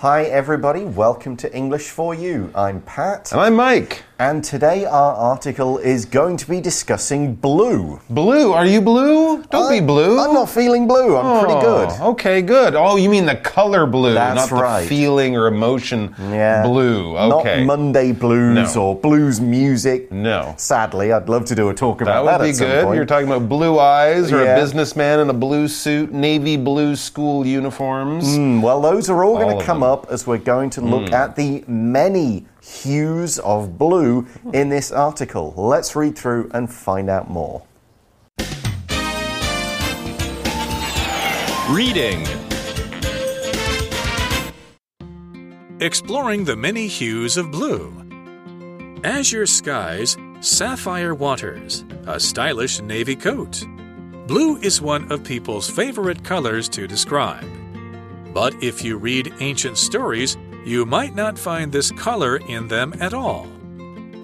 Hi, everybody. Welcome to English for You. I'm Pat. And I'm Mike. And today our article is going to be discussing blue. Blue? Are you blue? Don't be blue. I'm not feeling blue. I'm pretty good. Oh, Okay, good. Oh, you mean the color blue, That's not right. the feeling or emotion Yeah. blue. Not Okay. Monday blues No. or blues music. No. Sadly, I'd love to do a talk about that about would that, be good. point. You're talking about blue eyes or Yeah. a businessman in a blue suit, navy blue school uniforms. Mm, well, those are all going to come them. Up as we're going to look hmm. at the many hues of blue in this article. Let's read through and find out more. Reading Exploring the many hues of blue. Azure skies, sapphire waters, a stylish navy coat. Blue is one of people's favorite colors to describe. But if you read ancient stories, you might not find this color in them at all.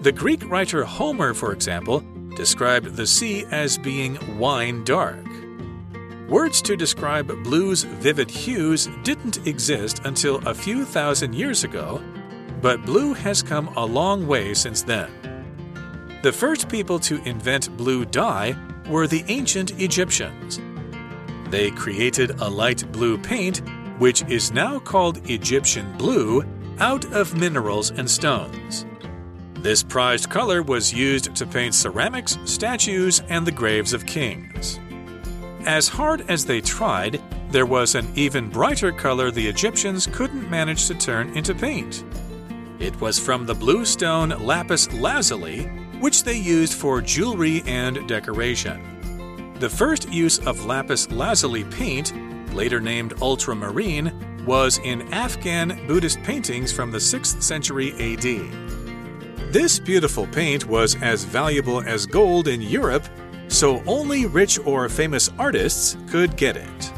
The Greek writer Homer, for example, described the sea as being wine dark. Words to describe blue's vivid hues didn't exist until a few thousand years ago, but blue has come a long way since then. The first people to invent blue dye were the ancient Egyptians. They created a light blue paint, which is now called Egyptian blue, out of minerals and stones. This prized color was used to paint ceramics, statues, and the graves of kings. As hard as they tried, there was an even brighter color the Egyptians couldn't manage to turn into paint. It was from the blue stone lapis lazuli, which they used for jewelry and decoration. The first use of lapis lazuli paint, later named ultramarine, was in Afghan Buddhist paintings from the 6th century AD. This beautiful paint was as valuable as gold in Europe, so only rich or famous artists could get it.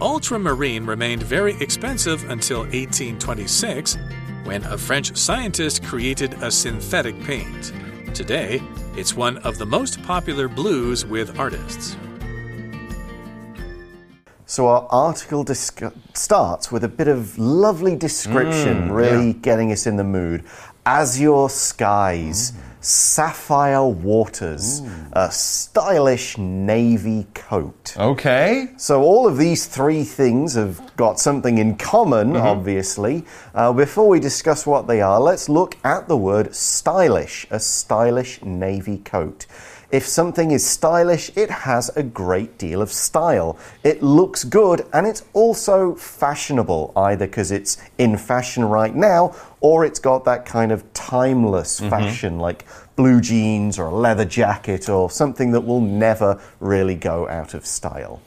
Ultramarine remained very expensive until 1826, when a French scientist created a synthetic paint. Today, it's one of the most popular blues with artists. So, our article starts with a bit of lovely description, really getting us in the mood. Azure skies, sapphire waters, a stylish navy coat. Okay. So, all of these three things have got something in common, obviously. Uh, before we discuss what they are, let's look at the word stylish, a stylish navy coat. If something is stylish, it has a great deal of style. It looks good and it's also fashionable, either because it's in fashion right now or it's got that kind of timeless mm-hmm. fashion, like blue jeans or a leather jacket or something that will never really go out of style.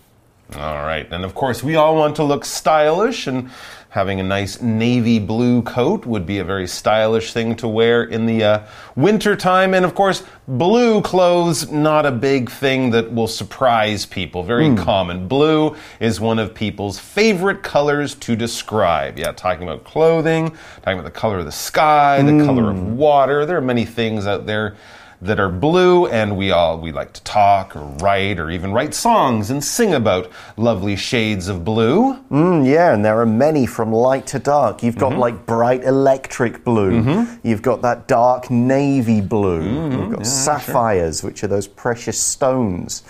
All right. And of course, we all want to look stylish, and having a nice navy blue coat would be a very stylish thing to wear in the uh, winter time. And of course, blue clothes, not a big thing that will surprise people. Very common. Blue is one of people's favorite colors to describe. Yeah, talking about clothing, talking about the color of the sky, the color of water. There are many things out there that are blue and we all we like to talk or write or even write songs and sing about lovely shades of blue Mm, yeah, and there are many from light to dark. You've got mm-hmm. like bright electric blue. Mm-hmm. You've got that dark navy blue. Mm-hmm. You've got sapphires, which are those precious stones.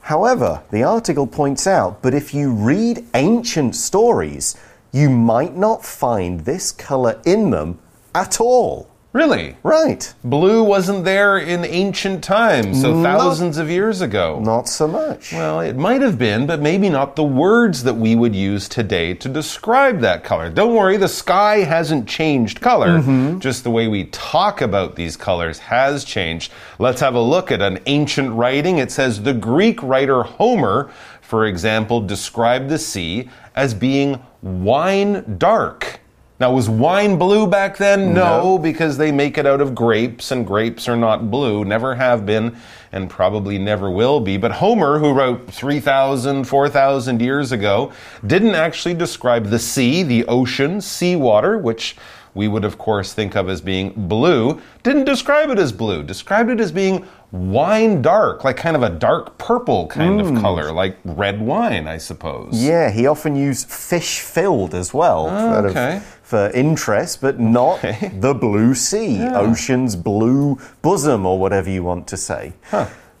However, the article points out, but if you read ancient stories, you might not find this color in them at all. Really? Right. blue wasn't there in ancient times so thousands of years ago. Not so much. well it might have been but maybe not the words that we would use today to describe that color. Don't worry the sky hasn't changed color. Mm-hmm. Just the way we talk about these colors has changed. Let's have a look at an ancient writing. It says the greek writer homer for example described the sea as being wine dark now, was wine blue back then? No, because they make it out of grapes, and grapes are not blue, never have been, and probably never will be. But Homer, who wrote 3,000, 4,000 years ago, didn't actually describe the sea, the ocean, seawater, which we would, of course, think of as being blue, didn't describe it as blue, described it as being wine dark, like kind of a dark purple kind of hmm. color, like red wine, I suppose. Yeah, he often used fish filled as well of okay. For interest, but not the blue sea, ocean's blue bosom, or whatever you want to say.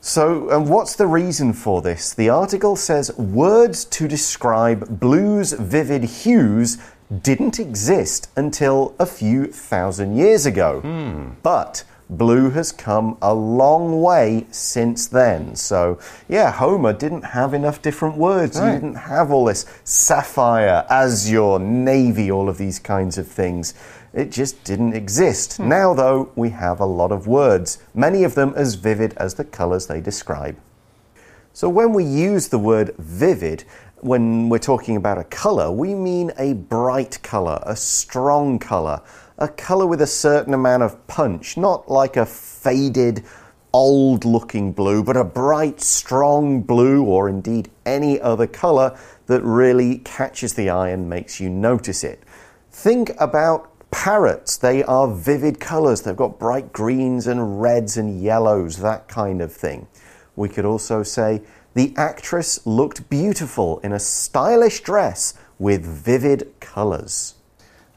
So, and what's the reason for this? The article says words to describe blue's vivid hues didn't exist until a few thousand years ago. Hmm. But blue has come a long way since then. So, yeah, Homer didn't have enough different words. He didn't have all this sapphire, azure, navy, all of these kinds of things. It just didn't exist. Hmm. Now, though, we have a lot of words, many of them as vivid as the colors they describe. So, when we use the word vivid, when we're talking about a color, we mean a bright color, a strong color, a color with a certain amount of punch, not like a faded, old looking blue, but a bright, strong blue, or indeed any other color that really catches the eye and makes you notice it. Think about parrots. They are vivid colors. They've got bright greens and reds and yellows, that kind of thing. We could also say the actress looked beautiful in a stylish dress with vivid colors.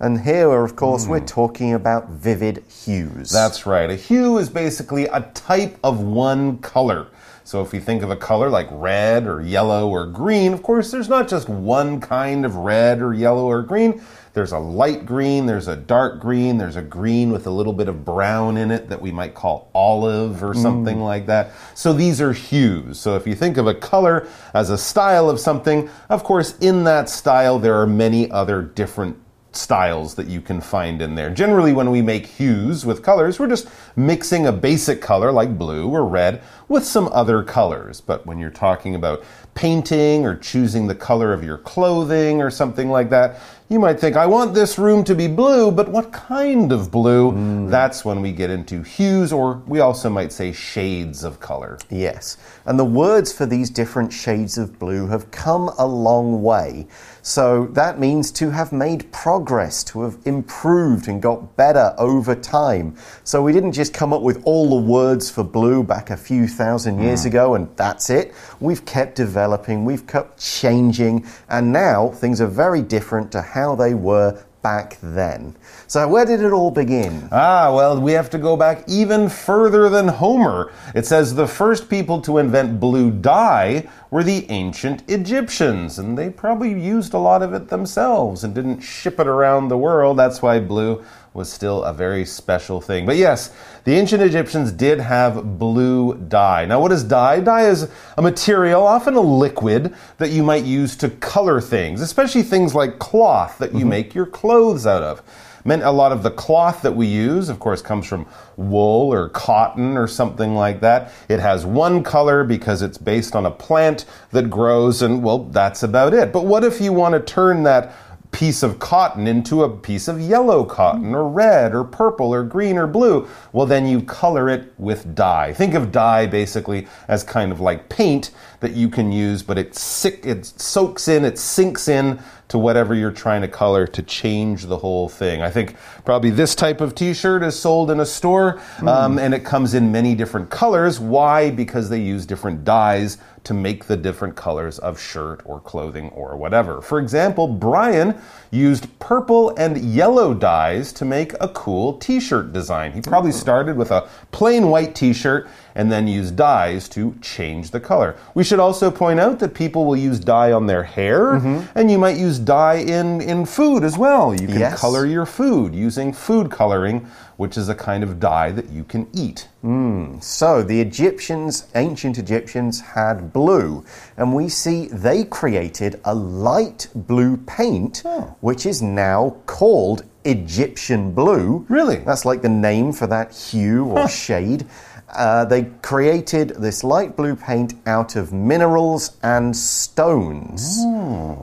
And here, of course, we're hmm. talking about vivid hues. That's right. A hue is basically a type of one color. So if you think of a color like red or yellow or green, of course, there's not just one kind of red or yellow or green. There's a light green, there's a dark green, there's a green with a little bit of brown in it that we might call olive or hmm. something like that. So these are hues. So if you think of a color as a style of something, of course, in that style, there are many other different styles that you can find in there. Generally, when we make hues with colors, we're just mixing a basic color like blue or red with some other colors. But when you're talking about painting or choosing the color of your clothing or something like that, you might think, I want this room to be blue, but what kind of blue? Hmm. That's when we get into hues, or we also might say shades of color. Yes. And the words for these different shades of blue have come a long way. So that means to have made progress, to have improved and got better over time. So we didn't just come up with all the words for blue back a few thousand years hmm. ago and that's it. We've kept developing, we've kept changing, and now things are very different to how they were back then. So where did it all begin? Ah, well, we have to go back even further than Homer. It says the first people to invent blue dye were the ancient Egyptians, and they probably used a lot of it themselves and didn't ship it around the world. That's why blue was still a very special thing. But yes, the ancient Egyptians did have blue dye. Now, what is dye? Dye is a material, often a liquid, that you might use to color things, especially things like cloth that you mm-hmm. make your clothes out of meant a lot of the cloth that we use, of course, comes from wool or cotton or something like that. It has one color because it's based on a plant that grows, and well, that's about it. But what if you want to turn that piece of cotton into a piece of yellow cotton or red or purple or green or blue? Well, then you color it with dye. Think of dye basically as kind of like paint that you can use, but it, sick, it soaks in, it sinks in to whatever you're trying to color to change the whole thing. I think probably this type of t shirt is sold in a store um, and it comes in many different colors. Why? Because they use different dyes to make the different colors of shirt or clothing or whatever. For example, Brian used purple and yellow dyes to make a cool t shirt design. He probably started with a plain white t shirt and then use dyes to change the color. We should also point out that people will use dye on their hair mm-hmm. and you might use dye in, in food as well. You can Yes. color your food using food coloring, which is a kind of dye that you can eat. Mm. So the Egyptians, ancient Egyptians, had blue, and we see they created a light blue paint, oh. which is now called Egyptian blue. Really? That's like the name for that hue or shade. Uh, they created this light blue paint out of minerals and stones.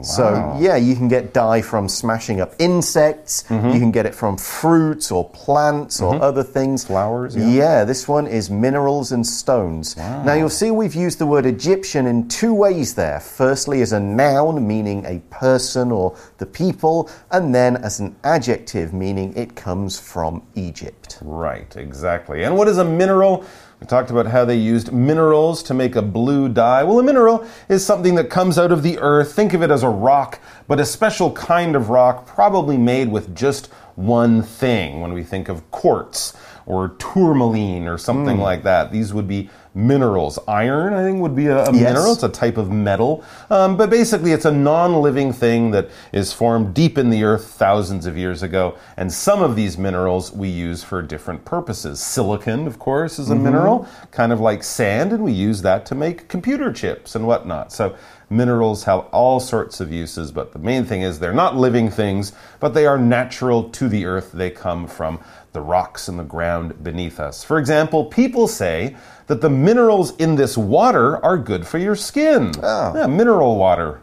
So, yeah, you can get dye from smashing up insects, you can get it from fruits or plants or other things. Flowers, yeah. Yeah, this one is minerals and stones. Now, you'll see we've used the word Egyptian in two ways there. Firstly, as a noun, meaning a person or the people, and then as an adjective, meaning it comes from Egypt. Right, exactly. And what is a mineral? We talked about how they used minerals to make a blue dye. Well, a mineral is something that comes out of the earth. Think of it as a rock, but a special kind of rock, probably made with just one thing. When we think of quartz or tourmaline or something hmm. like that, these would be minerals. Iron, I think, would be a, a Yes. mineral. It's a type of metal. Um, but basically, it's a non living thing that is formed deep in the earth thousands of years ago. And some of these minerals we use for different purposes. Silicon, of course, is a mineral, kind of like sand, and we use that to make computer chips and whatnot. So, minerals have all sorts of uses, but the main thing is they're not living things, but they are natural to the earth. They come from the rocks in the ground beneath us. For example, people say that the minerals in this water are good for your skin. Yeah, mineral water.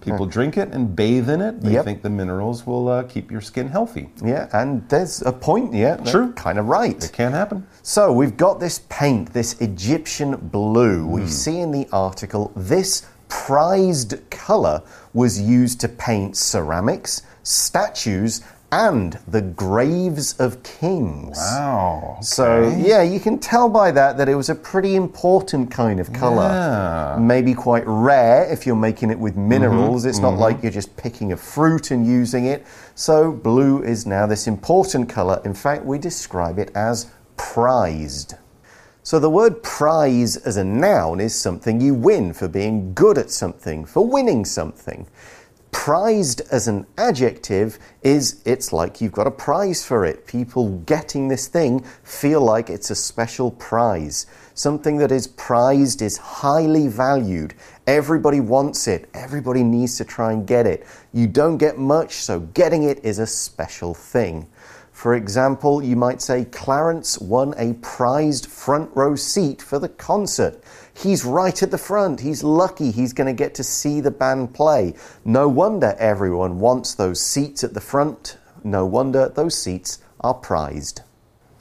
People drink it and bathe in it. They Yep. think the minerals will uh, keep your skin healthy. Yeah, and there's a point, yeah. True. Kind of right. It can happen. So we've got this paint, this Egyptian blue. We see in the article this prized color was used to paint ceramics, statues, and the graves of kings. Wow. So, yeah, you can tell by that that it was a pretty important kind of color. Yeah. Maybe quite rare if you're making it with mm-hmm, minerals. It's not mm-hmm. like you're just picking a fruit and using it. So, blue is now this important color. In fact, we describe it as prized. So, the word prize as a noun is something you win for being good at something, for winning something. Prized as an adjective is it's like you've got a prize for it. People getting this thing feel like it's a special prize. Something that is prized is highly valued. Everybody wants it. Everybody needs to try and get it. You don't get much, so getting it is a special thing. For example, you might say Clarence won a prized front row seat for the concert. He's right at the front. He's lucky he's going to get to see the band play. No wonder everyone wants those seats at the front. No wonder those seats are prized.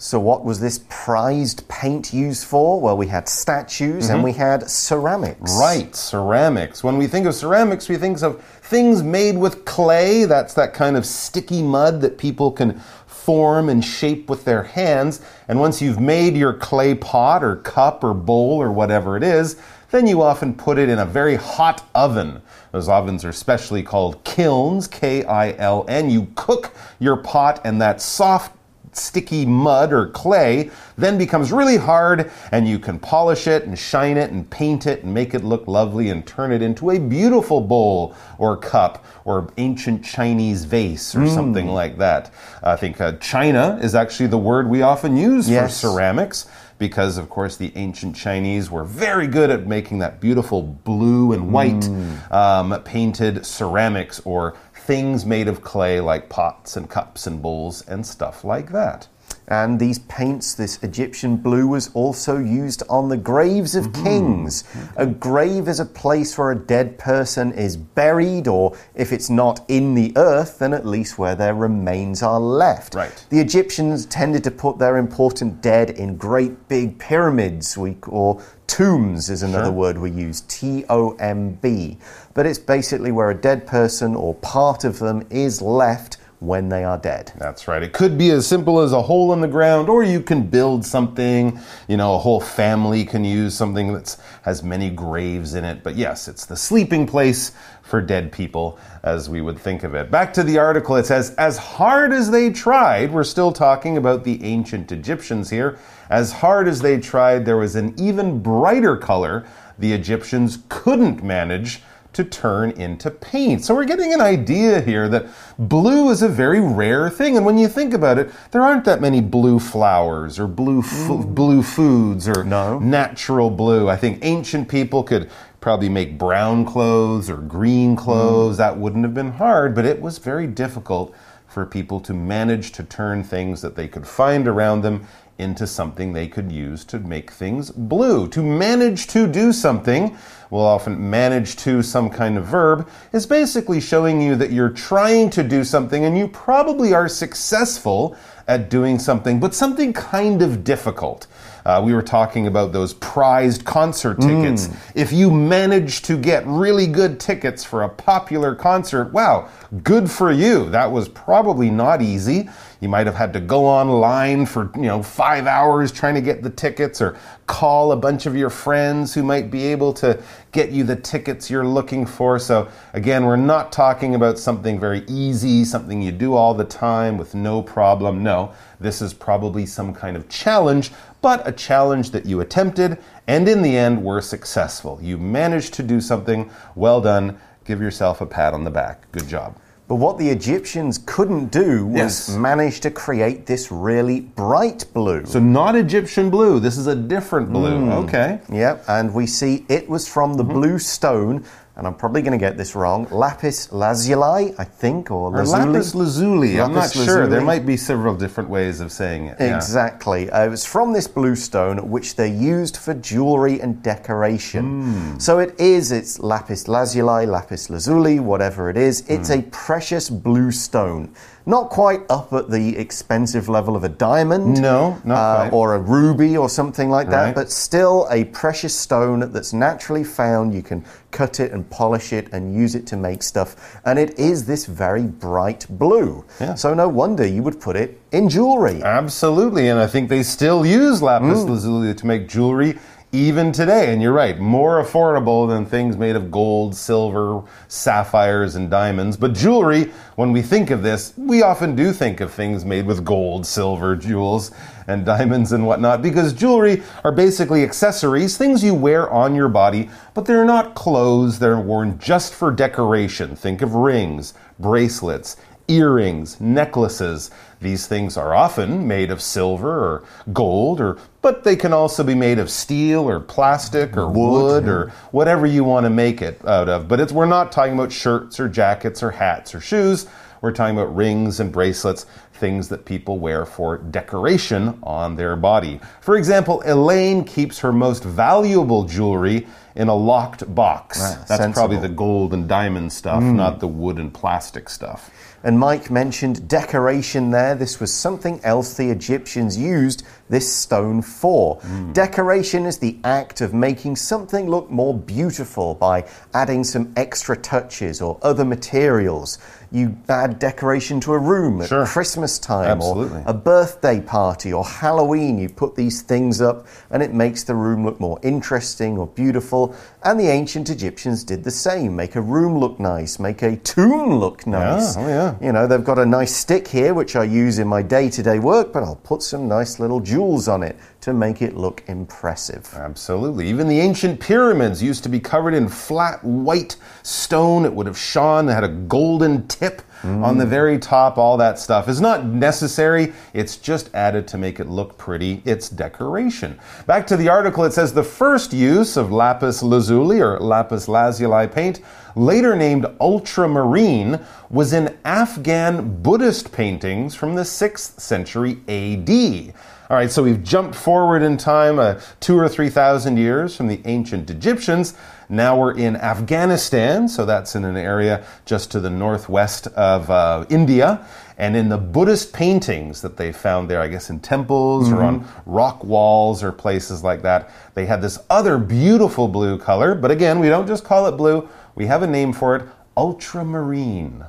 So, what was this prized paint used for? Well, we had statues and mm-hmm. we had ceramics. Right, ceramics. When we think of ceramics, we think of things made with clay. That's that kind of sticky mud that people can form and shape with their hands. And once you've made your clay pot or cup or bowl or whatever it is, then you often put it in a very hot oven. Those ovens are specially called kilns, K I L N. You cook your pot, and that soft sticky mud or clay then becomes really hard and you can polish it and shine it and paint it and make it look lovely and turn it into a beautiful bowl or cup or ancient Chinese vase or something like that. I think uh, China is actually the word we often use Yes. for ceramics because of course the ancient Chinese were very good at making that beautiful blue and white um, painted ceramics or things made of clay like pots and cups and bowls and stuff like that. And these paints, this Egyptian blue, was also used on the graves of mm-hmm. kings. A grave is a place where a dead person is buried, or if it's not in the earth, then at least where their remains are left. Right. The Egyptians tended to put their important dead in great big pyramids, we, or tombs is another word we use, T O M B. But it's basically where a dead person or part of them is left when they are dead. That's right. It could be as simple as a hole in the ground, or you can build something. You know, a whole family can use something that has many graves in it. But yes, it's the sleeping place for dead people, as we would think of it. Back to the article, it says, as hard as they tried, we're still talking about the ancient Egyptians here. As hard as they tried, there was an even brighter color the Egyptians couldn't manage to turn into paint. So we're getting an idea here that blue is a very rare thing. And when you think about it, there aren't that many blue flowers or blue fo- mm. blue foods or No. natural blue. I think ancient people could probably make brown clothes or green clothes. Mm. That wouldn't have been hard, but it was very difficult for people to manage to turn things that they could find around them into something they could use to make things blue. To manage to do something, we'll often manage to some kind of verb, is basically showing you that you're trying to do something and you probably are successful at doing something, but something kind of difficult. Uh, we were talking about those prized concert tickets. If you manage to get really good tickets for a popular concert, wow, good for you. That was probably not easy. You might have had to go online for, you know, five hours trying to get the tickets or call a bunch of your friends who might be able to get you the tickets you're looking for. So, again, we're not talking about something very easy, something you do all the time with no problem. No, this is probably some kind of challenge, but a challenge that you attempted and in the end were successful. You managed to do something. Well done. Give yourself a pat on the back. Good job. But what the Egyptians couldn't do was Yes. manage to create this really bright blue. So, not Egyptian blue. This is a different blue. Mm. Okay. Yep, and we see it was from the mm-hmm. blue stone, and I'm probably going to get this wrong. Lapis lazuli, I think, or Or lazuli. lapis lazuli. I'm not Lapis sure. There might be several different ways of saying it. Yeah. Exactly. Uh, it was from this blue stone, which they used for jewelry and decoration. Hmm. So it is, it's lapis lazuli, lapis lazuli, whatever it is. It's Hmm. a precious blue stone. Not quite up at the expensive level of a diamond. No, not uh, quite. Or a ruby or something like that, Right. but still a precious stone that's naturally found. You can cut it and polish it and use it to make stuff. And it is this very bright blue. Yeah. So no wonder you would put it in jewelry. Absolutely, and I think they still use lapis Mm. lazuli to make jewelry even today. And you're right, more affordable than things made of gold, silver, sapphires, and diamonds. But jewelry, when we think of this, we often do think of things made with gold, silver, jewels, and diamonds and whatnot, because jewelry are basically accessories, things you wear on your body, but they're not clothes, they're worn just for decoration. Think of rings, bracelets, earrings, necklaces. These things are often made of silver or gold or but they can also be made of steel or plastic or wood, or whatever you want to make it out of. But it's we're not talking about shirts or jackets or hats or shoes. We're talking about rings and bracelets, things that people wear for decoration on their body. For example, Elaine keeps her most valuable jewelry in a locked box. Ah, That's probably the gold and diamond stuff, not the wood and plastic stuff. And Mike mentioned decoration there. This was something else the Egyptians used this stone for. Decoration is the act of making something look more beautiful by adding some extra touches or other materials. You add decoration to a room at Sure. Christmas time Absolutely. or a birthday party or Halloween. You put these things up and it makes the room look more interesting or beautiful. And the ancient Egyptians did the same make a room look nice, make a tomb look nice. Yeah. oh yeah. You know, they've got a nice stick here, which I use in my day to day work, but I'll put some nice little jewels on it to make it look impressive. Absolutely. Even the ancient pyramids used to be covered in flat white stone. It would have shone, it had a golden tip on the very top. All that stuff is not necessary, it's just added to make it look pretty. It's decoration. Back to the article, it says the first use of lapis lazuli or lapis lazuli paint, later named ultramarine, was in Afghan Buddhist paintings from the 6th century AD. All right, so we've jumped forward in time uh, two or three thousand years from the ancient Egyptians. Now we're in Afghanistan, so that's in an area just to the northwest of uh, India. And in the Buddhist paintings that they found there, I guess in temples or on rock walls or places like that, they had this other beautiful blue color. But again, we don't just call it blue, we have a name for it ultramarine.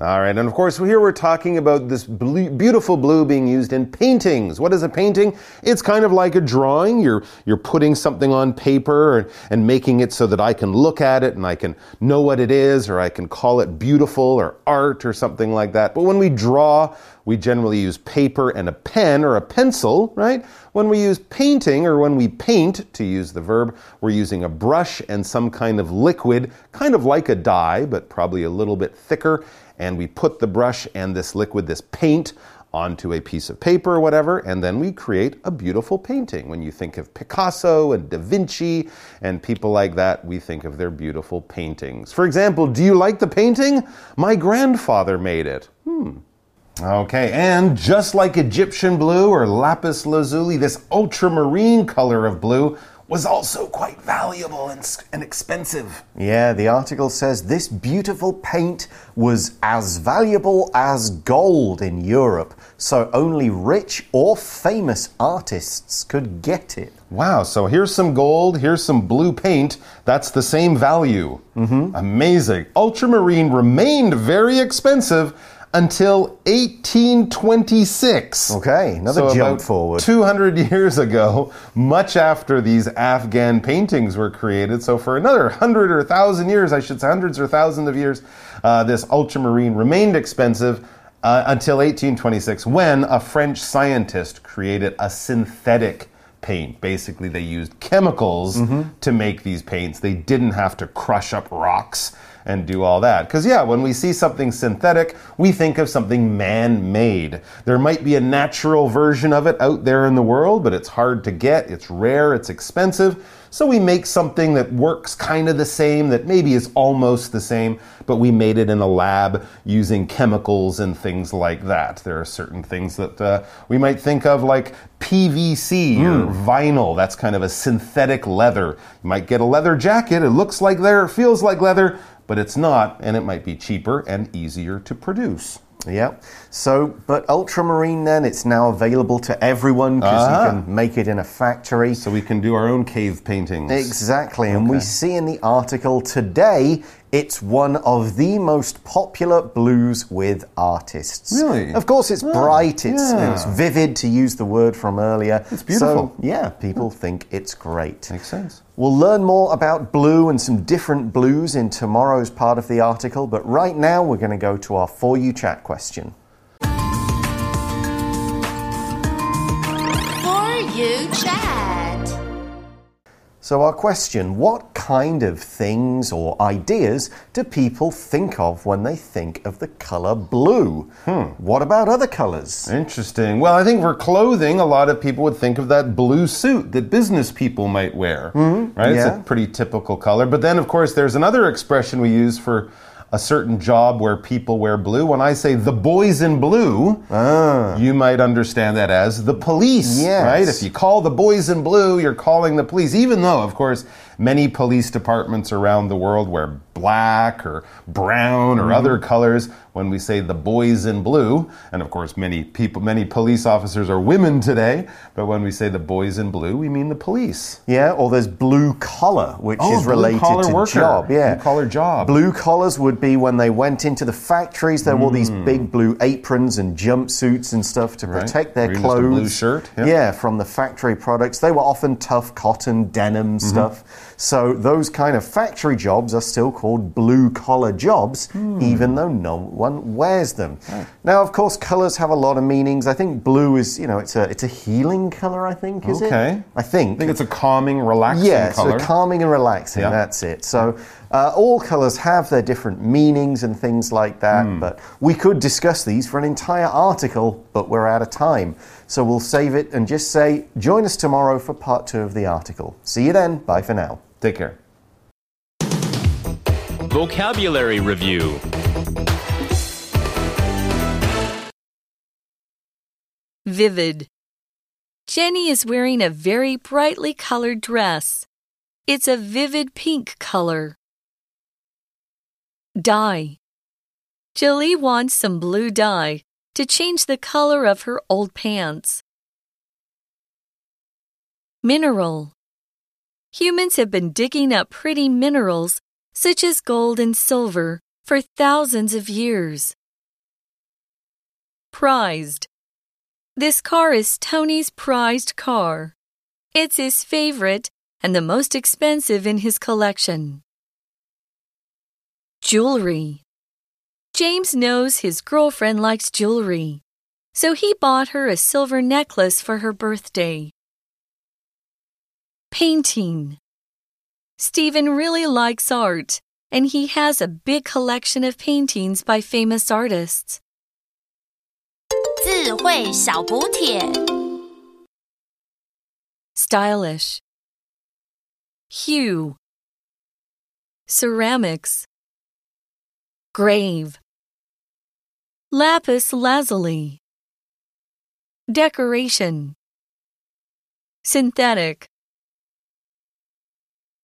All right, and of course, here we're talking about this blue, beautiful blue being used in paintings. What is a painting? It's kind of like a drawing. You're you're putting something on paper and, and making it so that I can look at it and I can know what it is, or I can call it beautiful or art or something like that. But when we draw, we generally use paper and a pen or a pencil, right? When we use painting or when we paint, to use the verb, we're using a brush and some kind of liquid, kind of like a dye, but probably a little bit thicker and we put the brush and this liquid, this paint, onto a piece of paper or whatever, and then we create a beautiful painting. When you think of Picasso and Da Vinci and people like that, we think of their beautiful paintings. For example, do you like the painting? My grandfather made it. Hmm. Okay, and just like Egyptian blue or lapis lazuli, this ultramarine color of blue was also quite valuable and, and expensive. Yeah, the article says this beautiful paint was as valuable as gold in Europe, so only rich or famous artists could get it. Wow, so here's some gold, here's some blue paint. That's the same value. Mm-hmm. Amazing. Ultramarine remained very expensive until 1826. Okay, another So jump forward. 200 years ago, much after these Afghan paintings were created. So, for another 100 or 1,000 years, I should say, hundreds or thousands of years, uh, this ultramarine remained expensive uh, until 1826 when a French scientist created a synthetic paint. Basically, they used chemicals to make these paints. They didn't have to crush up rocks and do all that. Because, yeah, when we see something synthetic, we think of something man made. There might be a natural version of it out there in the world, but it's hard to get, it's rare, it's expensive. So we make something that works kind of the same, that maybe is almost the same, but we made it in a lab using chemicals and things like that. There are certain things that uh, we might think of like PVC or vinyl. That's kind of a synthetic leather. You might get a leather jacket, it looks like leather, it feels like leather, but it's not, and it might be cheaper and easier to produce. Yeah. So, but ultramarine then, it's now available to everyone because Ah. you can make it in a factory. So we can do our own cave paintings. Exactly. And we see in the article today it's one of the most popular blues with artists. Really? Of course, it's ah, bright, it's, yeah. it's vivid, to use the word from earlier. It's beautiful. So, yeah, people think it's great. Makes sense. We'll learn more about blue and some different blues in tomorrow's part of the article, but right now we're going to go to our For You chat question. For you chat. So, our question What kind of things or ideas do people think of when they think of the color blue? Hmm. What about other colors? Interesting. Well, I think for clothing, a lot of people would think of that blue suit that business people might wear. Mm-hmm. Right? It's a pretty typical color. But then, of course, there's another expression we use for a certain job where people wear blue. When I say the boys in blue, ah. you might understand that as the police. Yes. Right? If you call the boys in blue, you're calling the police, even though, of course, many police departments around the world wear black or brown or other colors when we say the boys in blue and of course many people many police officers are women today but when we say the boys in blue we mean the police Yeah, or there's blue collar, which Oh, is related to worker. job. Yeah, Blue-collar job. Blue collars would be when they went into the factories. There were these big blue aprons and jumpsuits and stuff to Hmm. Right. protect their Or even just a clothes. blue shirt, yeah. from the factory products. They were often tough cotton, denim Mm-hmm. stuff. So those kind of factory jobs are still called blue collar jobs, Hmm. even though no one wears them. Now, of course, colors have a lot of meanings. I think blue is, you know, it's a it's a healing color. I think is Okay. it? I think. I think it's a calming relaxing Yeah, color so calming and relaxing. Yeah. That's it. So uh, all colors have their different meanings and things like that. Hmm. But we could discuss these for an entire article, but we're out of time. So we'll save it and just say join us tomorrow for part two of the article. See you then. Bye for now. take care Vocabulary Review Vivid. Jenny is wearing a very brightly colored dress. It's a vivid pink color. Dye. Julie wants some blue dye to change the color of her old pants. Mineral. Humans have been digging up pretty minerals such as gold and silver for thousands of years. Prized. This car is Tony's prized car. It's his favorite and the most expensive in his collection. Jewelry. James knows his girlfriend likes jewelry, so he bought her a silver necklace for her birthday. Painting. Stephen really likes art, and he has a big collection of paintings by famous artists. 智慧小补帖。 stylish. Hue, ceramics, grave, lapis lazuli. Decoration. Synthetic.